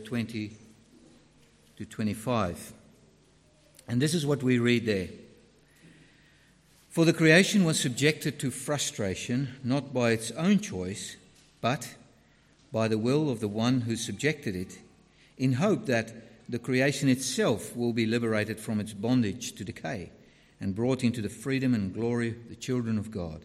20 to 25. And this is what we read there. For the creation was subjected to frustration, not by its own choice, but by the will of the one who subjected it, in hope that the creation itself will be liberated from its bondage to decay and brought into the freedom and glory of the children of God.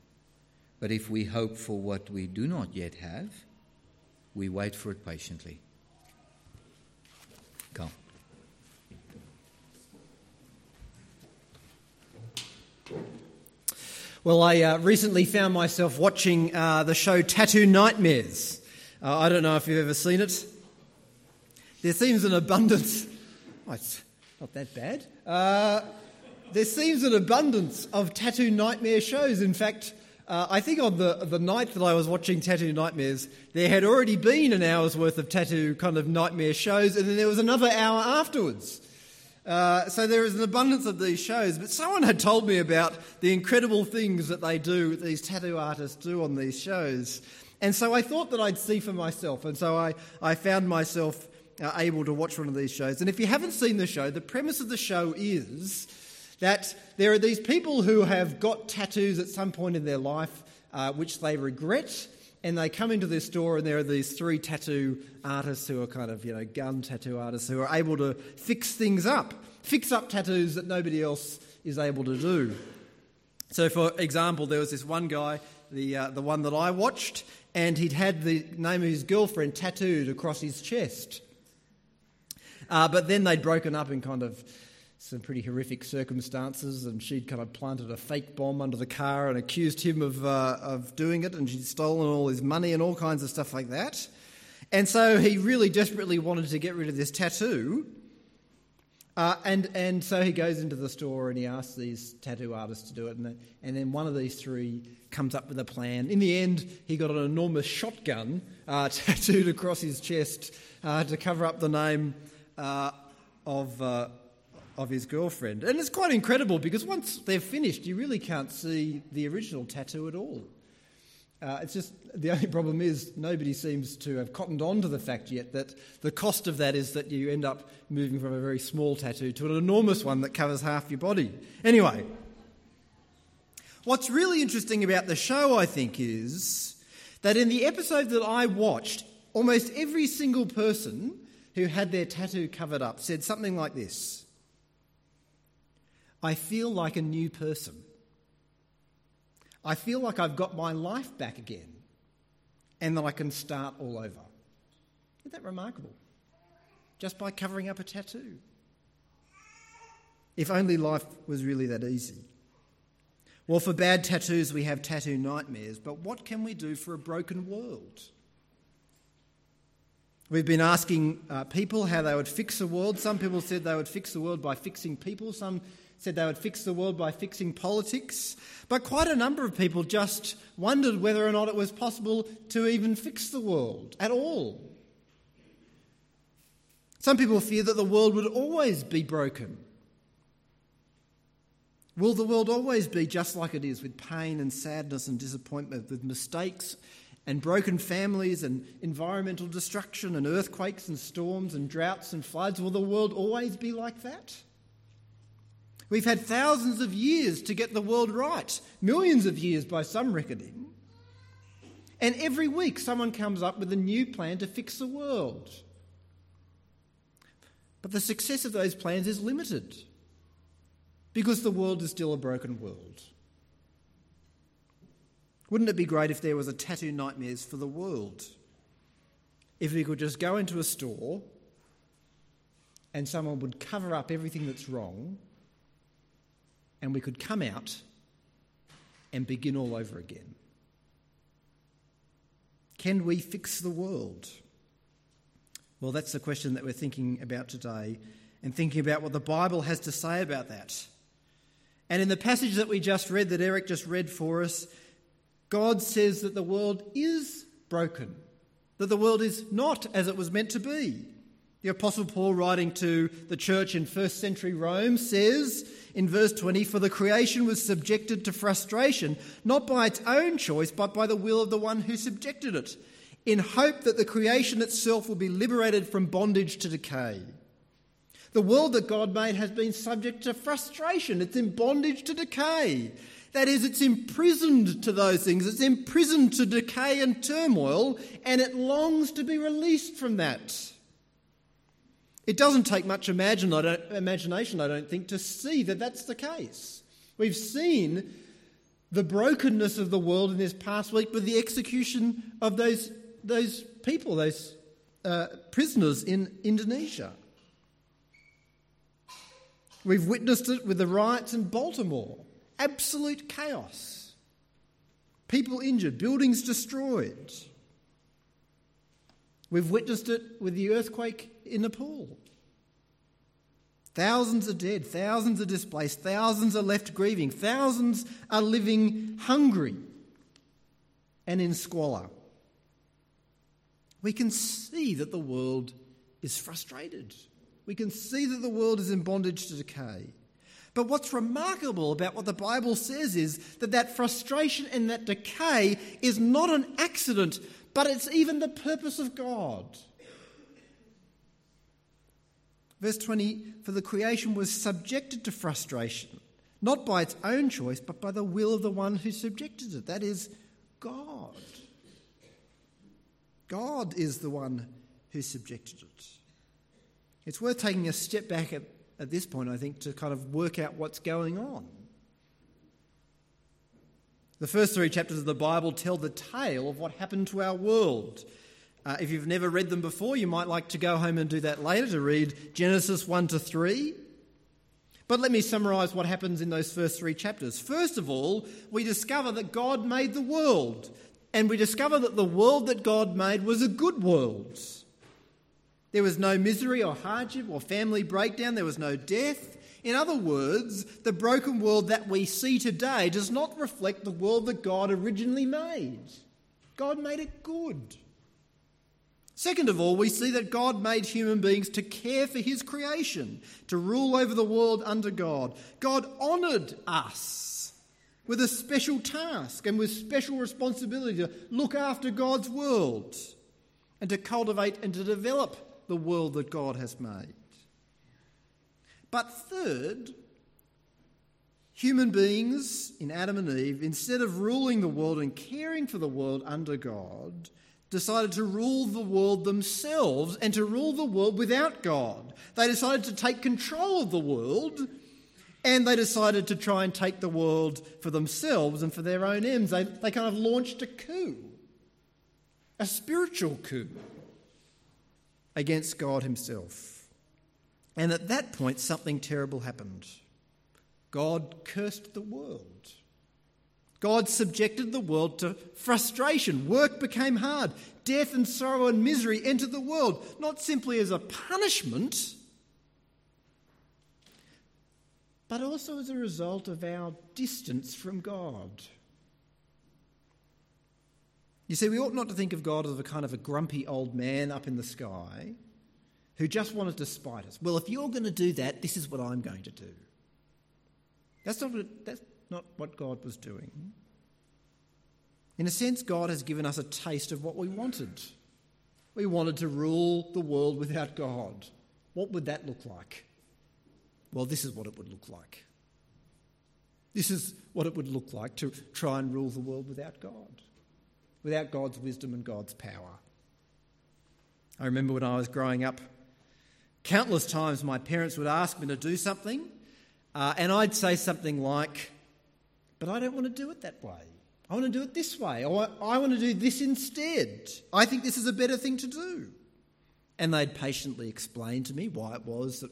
But if we hope for what we do not yet have, we wait for it patiently. Come. Well, I uh, recently found myself watching uh, the show Tattoo Nightmares. Uh, I don't know if you've ever seen it. There seems an abundance. Oh, it's not that bad. Uh, there seems an abundance of tattoo nightmare shows. In fact, uh, I think on the, the night that I was watching Tattoo Nightmares, there had already been an hour's worth of tattoo kind of nightmare shows, and then there was another hour afterwards. Uh, so there is an abundance of these shows, but someone had told me about the incredible things that they do, these tattoo artists do on these shows. And so I thought that I'd see for myself, and so I, I found myself uh, able to watch one of these shows. And if you haven't seen the show, the premise of the show is that there are these people who have got tattoos at some point in their life uh, which they regret and they come into this store and there are these three tattoo artists who are kind of you know gun tattoo artists who are able to fix things up fix up tattoos that nobody else is able to do. So for example there was this one guy the, uh, the one that i watched and he'd had the name of his girlfriend tattooed across his chest. Uh, but then they'd broken up and kind of some pretty horrific circumstances, and she'd kind of planted a fake bomb under the car and accused him of, uh, of doing it, and she'd stolen all his money and all kinds of stuff like that. And so he really desperately wanted to get rid of this tattoo. Uh, and, and so he goes into the store and he asks these tattoo artists to do it. And, and then one of these three comes up with a plan. In the end, he got an enormous shotgun uh, tattooed across his chest uh, to cover up the name uh, of, uh, of his girlfriend. And it's quite incredible because once they're finished, you really can't see the original tattoo at all. Uh, it's just the only problem is nobody seems to have cottoned on to the fact yet that the cost of that is that you end up moving from a very small tattoo to an enormous one that covers half your body. Anyway, what's really interesting about the show, I think, is that in the episode that I watched, almost every single person who had their tattoo covered up said something like this I feel like a new person. I feel like I've got my life back again and that I can start all over. Isn't that remarkable? Just by covering up a tattoo. If only life was really that easy. Well, for bad tattoos, we have tattoo nightmares, but what can we do for a broken world? We've been asking uh, people how they would fix the world. Some people said they would fix the world by fixing people. Some said they would fix the world by fixing politics. But quite a number of people just wondered whether or not it was possible to even fix the world at all. Some people fear that the world would always be broken. Will the world always be just like it is, with pain and sadness and disappointment, with mistakes and broken families and environmental destruction and earthquakes and storms and droughts and floods? Will the world always be like that? We've had thousands of years to get the world right, millions of years by some reckoning. And every week, someone comes up with a new plan to fix the world. But the success of those plans is limited because the world is still a broken world. Wouldn't it be great if there was a tattoo nightmares for the world? If we could just go into a store and someone would cover up everything that's wrong and we could come out and begin all over again. Can we fix the world? Well, that's the question that we're thinking about today and thinking about what the Bible has to say about that. And in the passage that we just read, that Eric just read for us, God says that the world is broken, that the world is not as it was meant to be. The Apostle Paul, writing to the church in first century Rome, says in verse 20 For the creation was subjected to frustration, not by its own choice, but by the will of the one who subjected it, in hope that the creation itself will be liberated from bondage to decay. The world that God made has been subject to frustration, it's in bondage to decay. That is, it's imprisoned to those things, it's imprisoned to decay and turmoil, and it longs to be released from that. It doesn't take much imagine, I imagination, I don't think, to see that that's the case. We've seen the brokenness of the world in this past week with the execution of those, those people, those uh, prisoners in Indonesia. We've witnessed it with the riots in Baltimore. Absolute chaos. People injured, buildings destroyed. We've witnessed it with the earthquake in Nepal. Thousands are dead, thousands are displaced, thousands are left grieving, thousands are living hungry and in squalor. We can see that the world is frustrated. We can see that the world is in bondage to decay. But what's remarkable about what the Bible says is that that frustration and that decay is not an accident, but it's even the purpose of God. Verse 20 For the creation was subjected to frustration, not by its own choice, but by the will of the one who subjected it. That is God. God is the one who subjected it. It's worth taking a step back at, at this point, I think, to kind of work out what's going on. The first three chapters of the Bible tell the tale of what happened to our world. Uh, if you've never read them before, you might like to go home and do that later to read Genesis 1 to 3. But let me summarise what happens in those first three chapters. First of all, we discover that God made the world, and we discover that the world that God made was a good world. There was no misery or hardship or family breakdown, there was no death. In other words, the broken world that we see today does not reflect the world that God originally made. God made it good. Second of all, we see that God made human beings to care for his creation, to rule over the world under God. God honoured us with a special task and with special responsibility to look after God's world and to cultivate and to develop the world that God has made. But third, human beings in Adam and Eve, instead of ruling the world and caring for the world under God, decided to rule the world themselves and to rule the world without God. They decided to take control of the world and they decided to try and take the world for themselves and for their own ends. They, they kind of launched a coup, a spiritual coup against God Himself. And at that point, something terrible happened. God cursed the world. God subjected the world to frustration. Work became hard. Death and sorrow and misery entered the world, not simply as a punishment, but also as a result of our distance from God. You see, we ought not to think of God as a kind of a grumpy old man up in the sky who just wanted to spite us. Well, if you're going to do that, this is what I'm going to do. That's not, what, that's not what God was doing. In a sense, God has given us a taste of what we wanted. We wanted to rule the world without God. What would that look like? Well, this is what it would look like. This is what it would look like to try and rule the world without God without God's wisdom and God's power. I remember when I was growing up, countless times my parents would ask me to do something, uh, and I'd say something like, But I don't want to do it that way. I want to do it this way. Or I want to do this instead. I think this is a better thing to do. And they'd patiently explain to me why it was that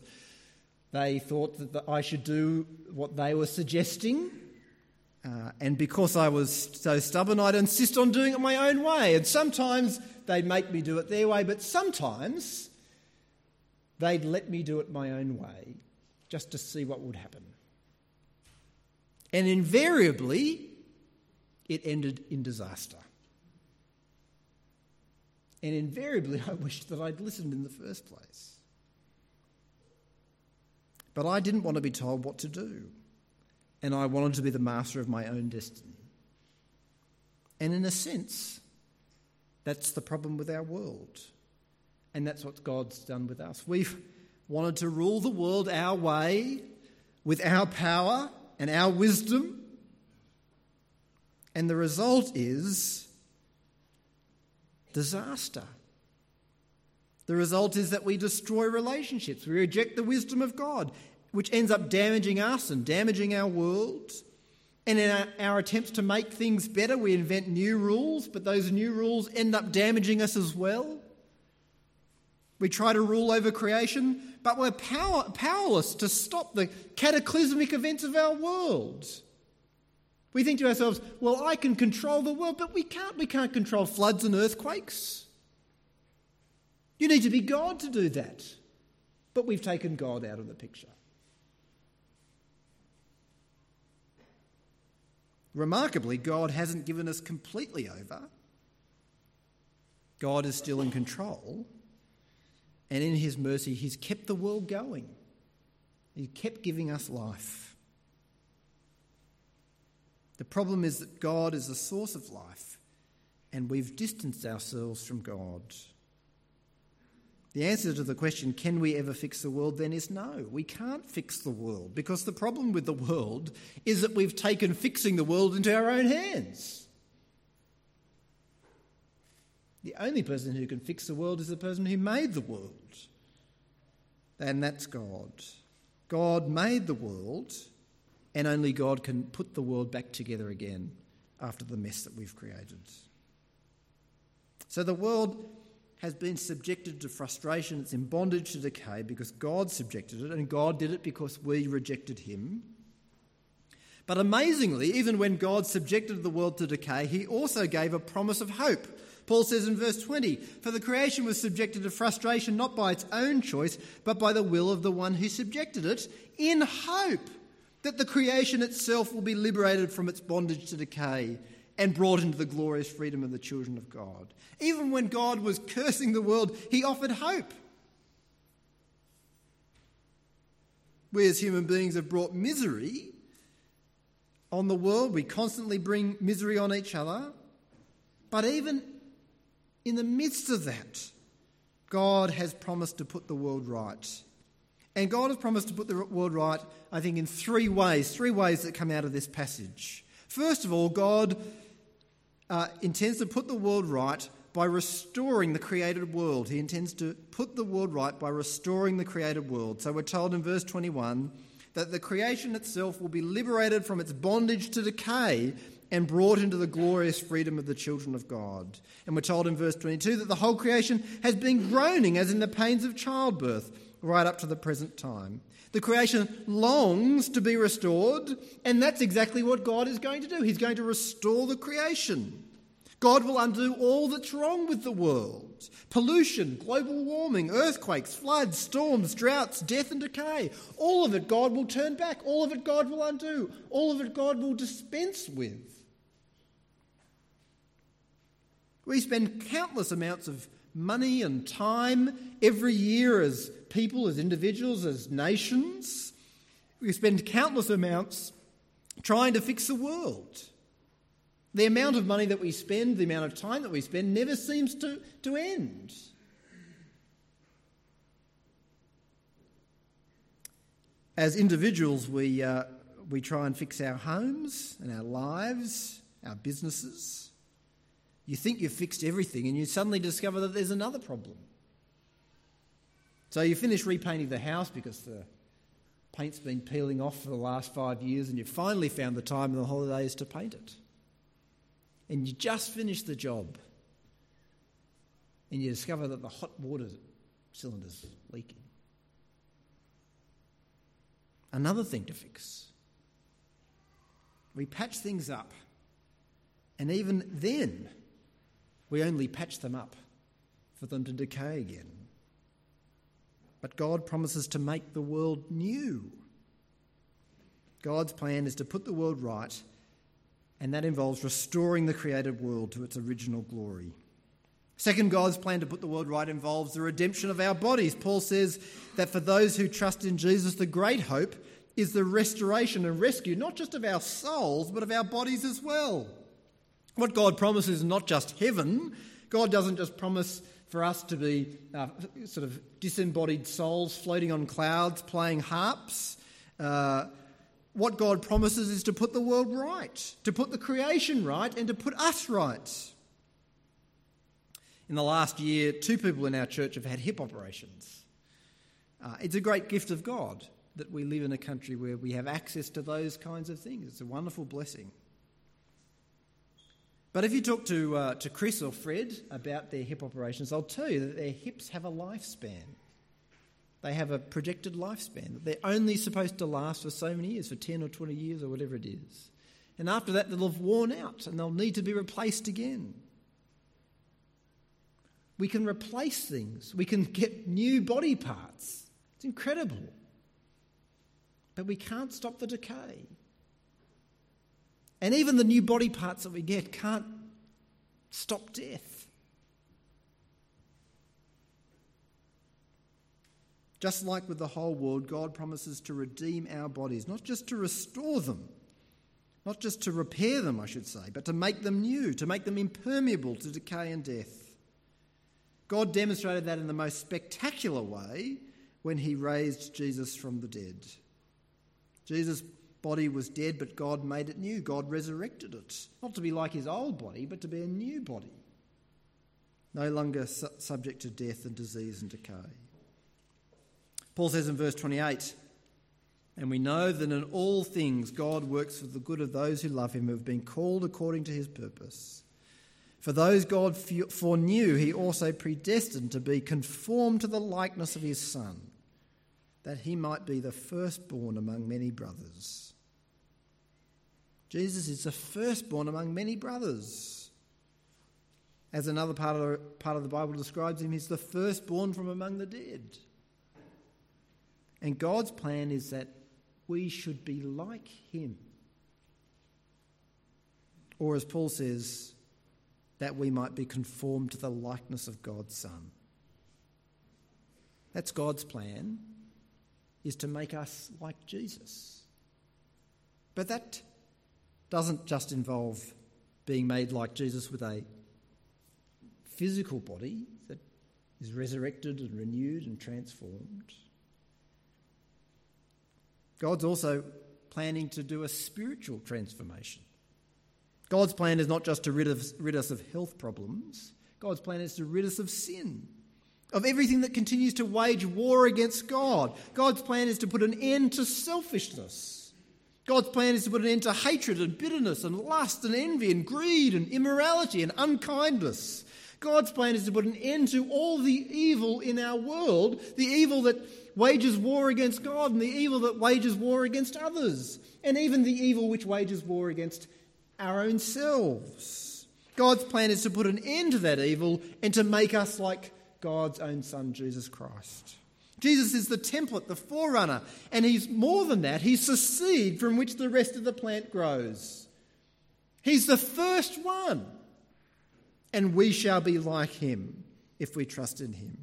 they thought that I should do what they were suggesting. Uh, and because I was so stubborn, I'd insist on doing it my own way. And sometimes they'd make me do it their way, but sometimes they'd let me do it my own way just to see what would happen. And invariably, it ended in disaster. And invariably, I wished that I'd listened in the first place. But I didn't want to be told what to do, and I wanted to be the master of my own destiny. And in a sense, that's the problem with our world. And that's what God's done with us. We've wanted to rule the world our way with our power and our wisdom. And the result is disaster. The result is that we destroy relationships. We reject the wisdom of God, which ends up damaging us and damaging our world. And in our, our, attempts to make things better, we invent new rules, but those new rules end up damaging us as well. We try to rule over creation, but we're power, powerless to stop the cataclysmic events of our world. We think to ourselves, well, I can control the world, but we can't. We can't control floods and earthquakes. You need to be God to do that. But we've taken God out of the picture. Remarkably, God hasn't given us completely over. God is still in control. And in his mercy, he's kept the world going. He kept giving us life. The problem is that God is the source of life, and we've distanced ourselves from God. The answer to the question, can we ever fix the world, then is no. We can't fix the world because the problem with the world is that we've taken fixing the world into our own hands. The only person who can fix the world is the person who made the world, and that's God. God made the world, and only God can put the world back together again after the mess that we've created. So the world has been subjected to frustration, it's in bondage to decay because God subjected it, and God did it because we rejected Him. But amazingly, even when God subjected the world to decay, He also gave a promise of hope. Paul says in verse 20, For the creation was subjected to frustration not by its own choice, but by the will of the one who subjected it, in hope that the creation itself will be liberated from its bondage to decay and brought into the glorious freedom of the children of God. Even when God was cursing the world, he offered hope. We as human beings have brought misery on the world. We constantly bring misery on each other. But even in the midst of that, God has promised to put the world right. And God has promised to put the world right, I think, in three ways, three ways that come out of this passage. First of all, God uh, intends to put the world right by restoring the created world. He intends to put the world right by restoring the created world. So we're told in verse 21 that the creation itself will be liberated from its bondage to decay and brought into the glorious freedom of the children of God. And we're told in verse 22 that the whole creation has been groaning as in the pains of childbirth right up to the present time. The creation longs to be restored, and that's exactly what God is going to do. He's going to restore the creation. God will undo all that's wrong with the world pollution, global warming, earthquakes, floods, storms, droughts, death, and decay. All of it God will turn back. All of it God will undo. All of it God will dispense with. We spend countless amounts of money and time every year as people, as individuals, as nations. We spend countless amounts trying to fix the world. The amount of money that we spend, the amount of time that we spend, never seems to, to end. As individuals, we, uh, we try and fix our homes and our lives, our businesses. You think you've fixed everything, and you suddenly discover that there's another problem. So you finish repainting the house because the paint's been peeling off for the last five years, and you've finally found the time in the holidays to paint it. And you just finish the job, and you discover that the hot water cylinder's leaking. Another thing to fix. We patch things up, and even then, we only patch them up for them to decay again. but God promises to make the world new. God's plan is to put the world right, and that involves restoring the created world to its original glory. Second, God's plan to put the world right involves the redemption of our bodies. Paul says that for those who trust in Jesus, the great hope is the restoration and rescue, not just of our souls, but of our bodies as well. What God promises is not just heaven, God doesn't just promise for us to be uh, sort of disembodied souls floating on clouds, playing harps. Uh, what God promises is to put the world right, to put the creation right, and to put us right. In the last year, two people in our church have had hip operations. Uh, it's a great gift of God that we live in a country where we have access to those kinds of things. It's a wonderful blessing. But if you talk to, uh, to Chris or Fred about their hip operations, they'll tell you that their hips have a lifespan. They have a projected lifespan, that they're only supposed to last for so many years, for 10 or 20 years or whatever it is. And after that, they'll have worn out and they'll need to be replaced again. We can replace things, we can get new body parts. It's incredible. But we can't stop the decay. And even the new body parts that we get can't stop death. Just like with the whole world, God promises to redeem our bodies, not just to restore them, not just to repair them, I should say, but to make them new, to make them impermeable to decay and death. God demonstrated that in the most spectacular way when he raised Jesus from the dead. Jesus body was dead, but God made it new. God resurrected it. Not to be like his old body, but to be a new body. No longer su- subject to death and disease and decay. Paul says in verse 28 And we know that in all things God works for the good of those who love him, who have been called according to his purpose. For those God foreknew, he also predestined to be conformed to the likeness of his Son, that he might be the firstborn among many brothers. Jesus is the firstborn among many brothers. As another part of, the, part of the Bible describes him, he's the firstborn from among the dead. And God's plan is that we should be like him. Or, as Paul says, that we might be conformed to the likeness of God's Son. That's God's plan, is to make us like Jesus. But that doesn't just involve being made like Jesus with a physical body that is resurrected and renewed and transformed. God's also planning to do a spiritual transformation. God's plan is not just to rid, of, rid us of health problems, God's plan is to rid us of sin, of everything that continues to wage war against God. God's plan is to put an end to selfishness God's plan is to put an end to hatred and bitterness and lust and envy and greed and immorality and unkindness. God's plan is to put an end to all the evil in our world, the evil that wages war against God and the evil that wages war against others, and even the evil which wages war against our own selves. God's plan is to put an end to that evil and to make us like God's own Son, Jesus Christ. Jesus is the template, the forerunner, and he's more than that, he's the seed from which the rest of the plant grows. He's the first one, and we shall be like him if we trust in him.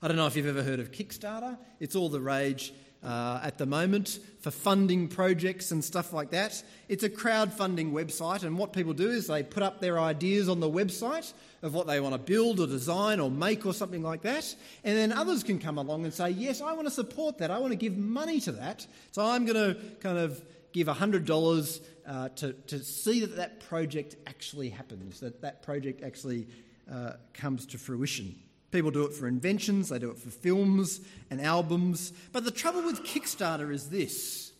I don't know if you've ever heard of Kickstarter, it's all the rage uh, at the moment for funding projects and stuff like that. It's a crowdfunding website, and what people do is they put up their ideas on the website of what they want to build or design or make or something like that, and then others can come along and say, Yes, I want to support that, I want to give money to that, so I'm going to kind of give $100 uh, to, to see that that project actually happens, that that project actually uh, comes to fruition. People do it for inventions, they do it for films and albums. But the trouble with Kickstarter is this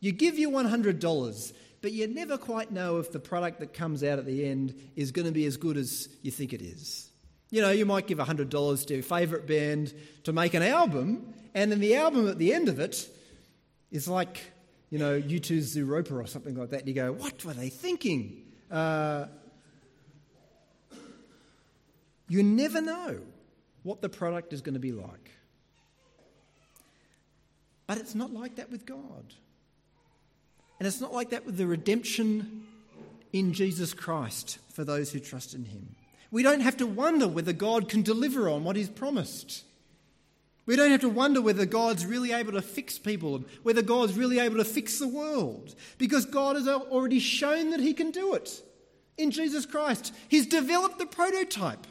you give your $100, but you never quite know if the product that comes out at the end is going to be as good as you think it is. You know, you might give $100 to your favourite band to make an album, and then the album at the end of it is like, you know, U2's Zooropa or something like that. And you go, what were they thinking? Uh, you never know what the product is going to be like. But it's not like that with God. And it's not like that with the redemption in Jesus Christ for those who trust in Him. We don't have to wonder whether God can deliver on what He's promised. We don't have to wonder whether God's really able to fix people, whether God's really able to fix the world, because God has already shown that He can do it in Jesus Christ. He's developed the prototype.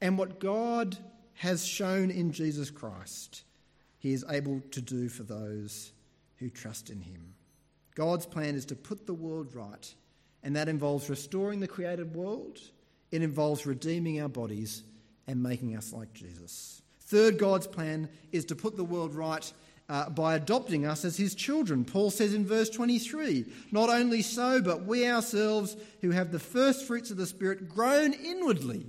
And what God has shown in Jesus Christ, He is able to do for those who trust in Him. God's plan is to put the world right, and that involves restoring the created world, it involves redeeming our bodies and making us like Jesus. Third, God's plan is to put the world right uh, by adopting us as his children. Paul says in verse 23 Not only so, but we ourselves who have the first fruits of the Spirit groan inwardly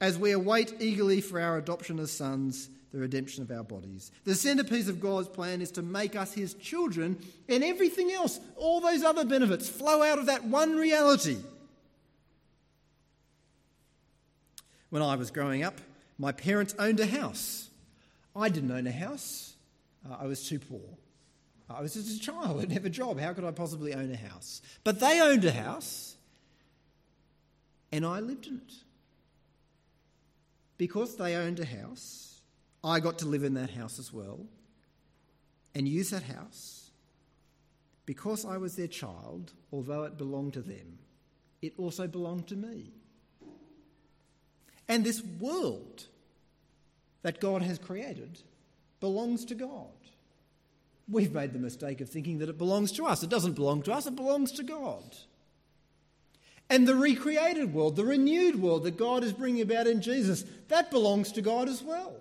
as we await eagerly for our adoption as sons, the redemption of our bodies. The centerpiece of God's plan is to make us his children, and everything else, all those other benefits, flow out of that one reality. When I was growing up, my parents owned a house. I didn't own a house. Uh, I was too poor. I was just a child. I didn't have a job. How could I possibly own a house? But they owned a house, and I lived in it. Because they owned a house, I got to live in that house as well and use that house. Because I was their child, although it belonged to them, it also belonged to me. And this world that God has created belongs to God. We've made the mistake of thinking that it belongs to us. It doesn't belong to us, it belongs to God. And the recreated world, the renewed world that God is bringing about in Jesus, that belongs to God as well.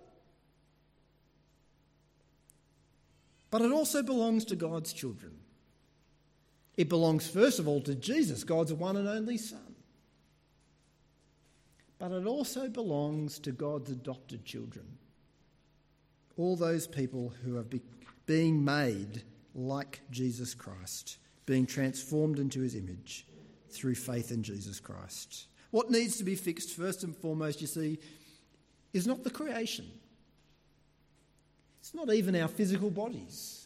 But it also belongs to God's children. It belongs, first of all, to Jesus, God's one and only Son. But it also belongs to God's adopted children. All those people who are be- being made like Jesus Christ, being transformed into his image through faith in Jesus Christ. What needs to be fixed, first and foremost, you see, is not the creation. It's not even our physical bodies.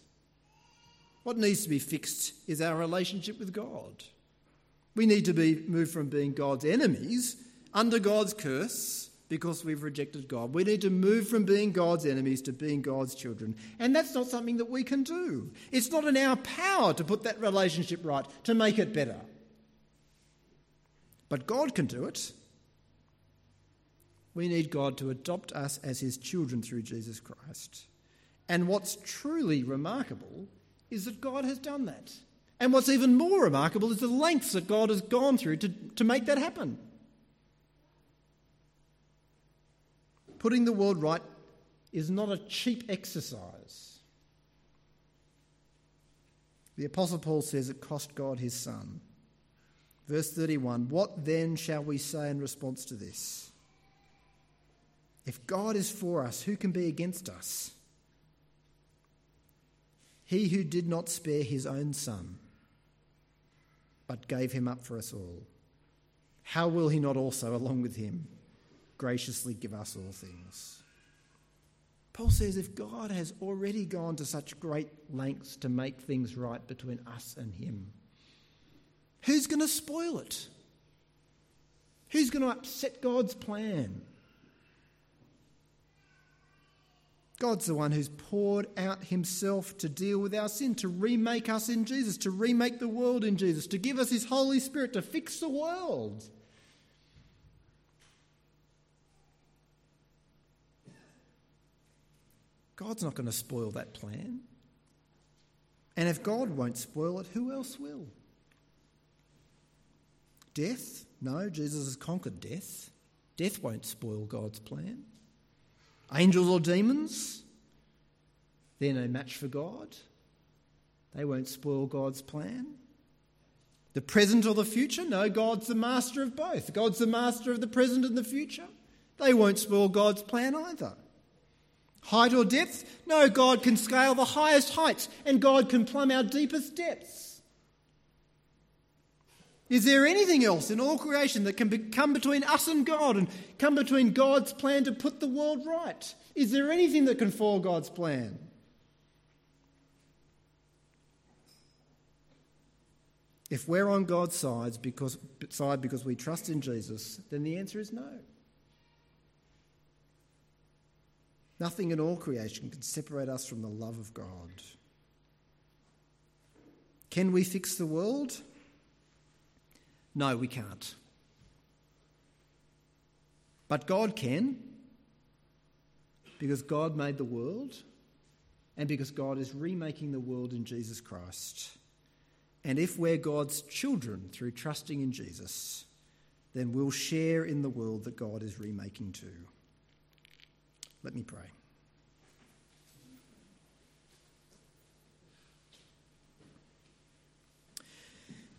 What needs to be fixed is our relationship with God. We need to be moved from being God's enemies under God's curse because we've rejected God. We need to move from being God's enemies to being God's children. And that's not something that we can do. It's not in our power to put that relationship right, to make it better. But God can do it. We need God to adopt us as his children through Jesus Christ. And what's truly remarkable is that God has done that. And what's even more remarkable is the lengths that God has gone through to, to make that happen. Putting the world right is not a cheap exercise. The Apostle Paul says it cost God his Son. Verse 31 What then shall we say in response to this? If God is for us, who can be against us? He who did not spare his own son, but gave him up for us all, how will he not also, along with him, graciously give us all things? Paul says if God has already gone to such great lengths to make things right between us and him, Who's going to spoil it? Who's going to upset God's plan? God's the one who's poured out himself to deal with our sin, to remake us in Jesus, to remake the world in Jesus, to give us his Holy Spirit to fix the world. God's not going to spoil that plan. And if God won't spoil it, who else will? Death? No, Jesus has conquered death. Death won't spoil God's plan. Angels or demons? They're no match for God. They won't spoil God's plan. The present or the future? No, God's the master of both. God's the master of the present and the future. They won't spoil God's plan either. Height or depth? No, God can scale the highest heights and God can plumb our deepest depths. Is there anything else in all creation that can be, come between us and God and come between God's plan to put the world right? Is there anything that can foil God's plan? If we're on God's side because, side because we trust in Jesus, then the answer is no. Nothing in all creation can separate us from the love of God. Can we fix the world? No, we can't. But God can, because God made the world and because God is remaking the world in Jesus Christ. And if we're God's children through trusting in Jesus, then we'll share in the world that God is remaking too. Let me pray.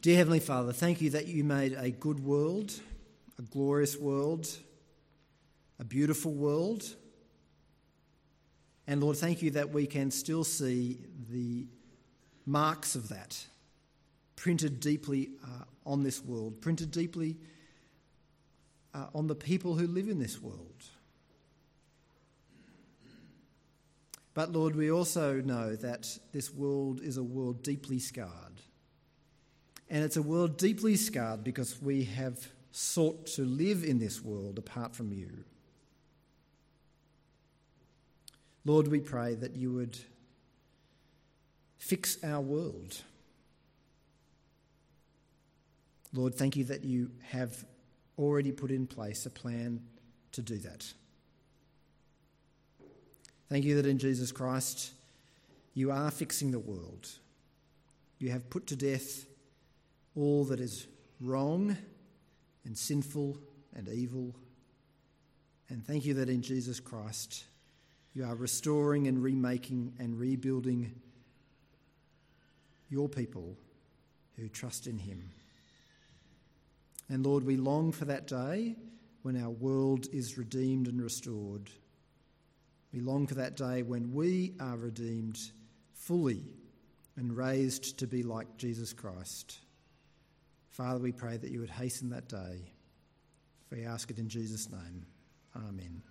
Dear Heavenly Father, thank you that you made a good world, a glorious world, a beautiful world. And Lord, thank you that we can still see the marks of that printed deeply uh, on this world, printed deeply uh, on the people who live in this world. But Lord, we also know that this world is a world deeply scarred. And it's a world deeply scarred because we have sought to live in this world apart from you. Lord, we pray that you would fix our world. Lord, thank you that you have already put in place a plan to do that. Thank you that in Jesus Christ you are fixing the world. You have put to death all that is wrong and sinful and evil. And thank you that in Jesus Christ you are restoring and remaking and rebuilding your people who trust in Him. And Lord, we long for that day when our world is redeemed and restored. We long for that day when we are redeemed fully and raised to be like Jesus Christ. Father, we pray that you would hasten that day. We ask it in Jesus' name. Amen.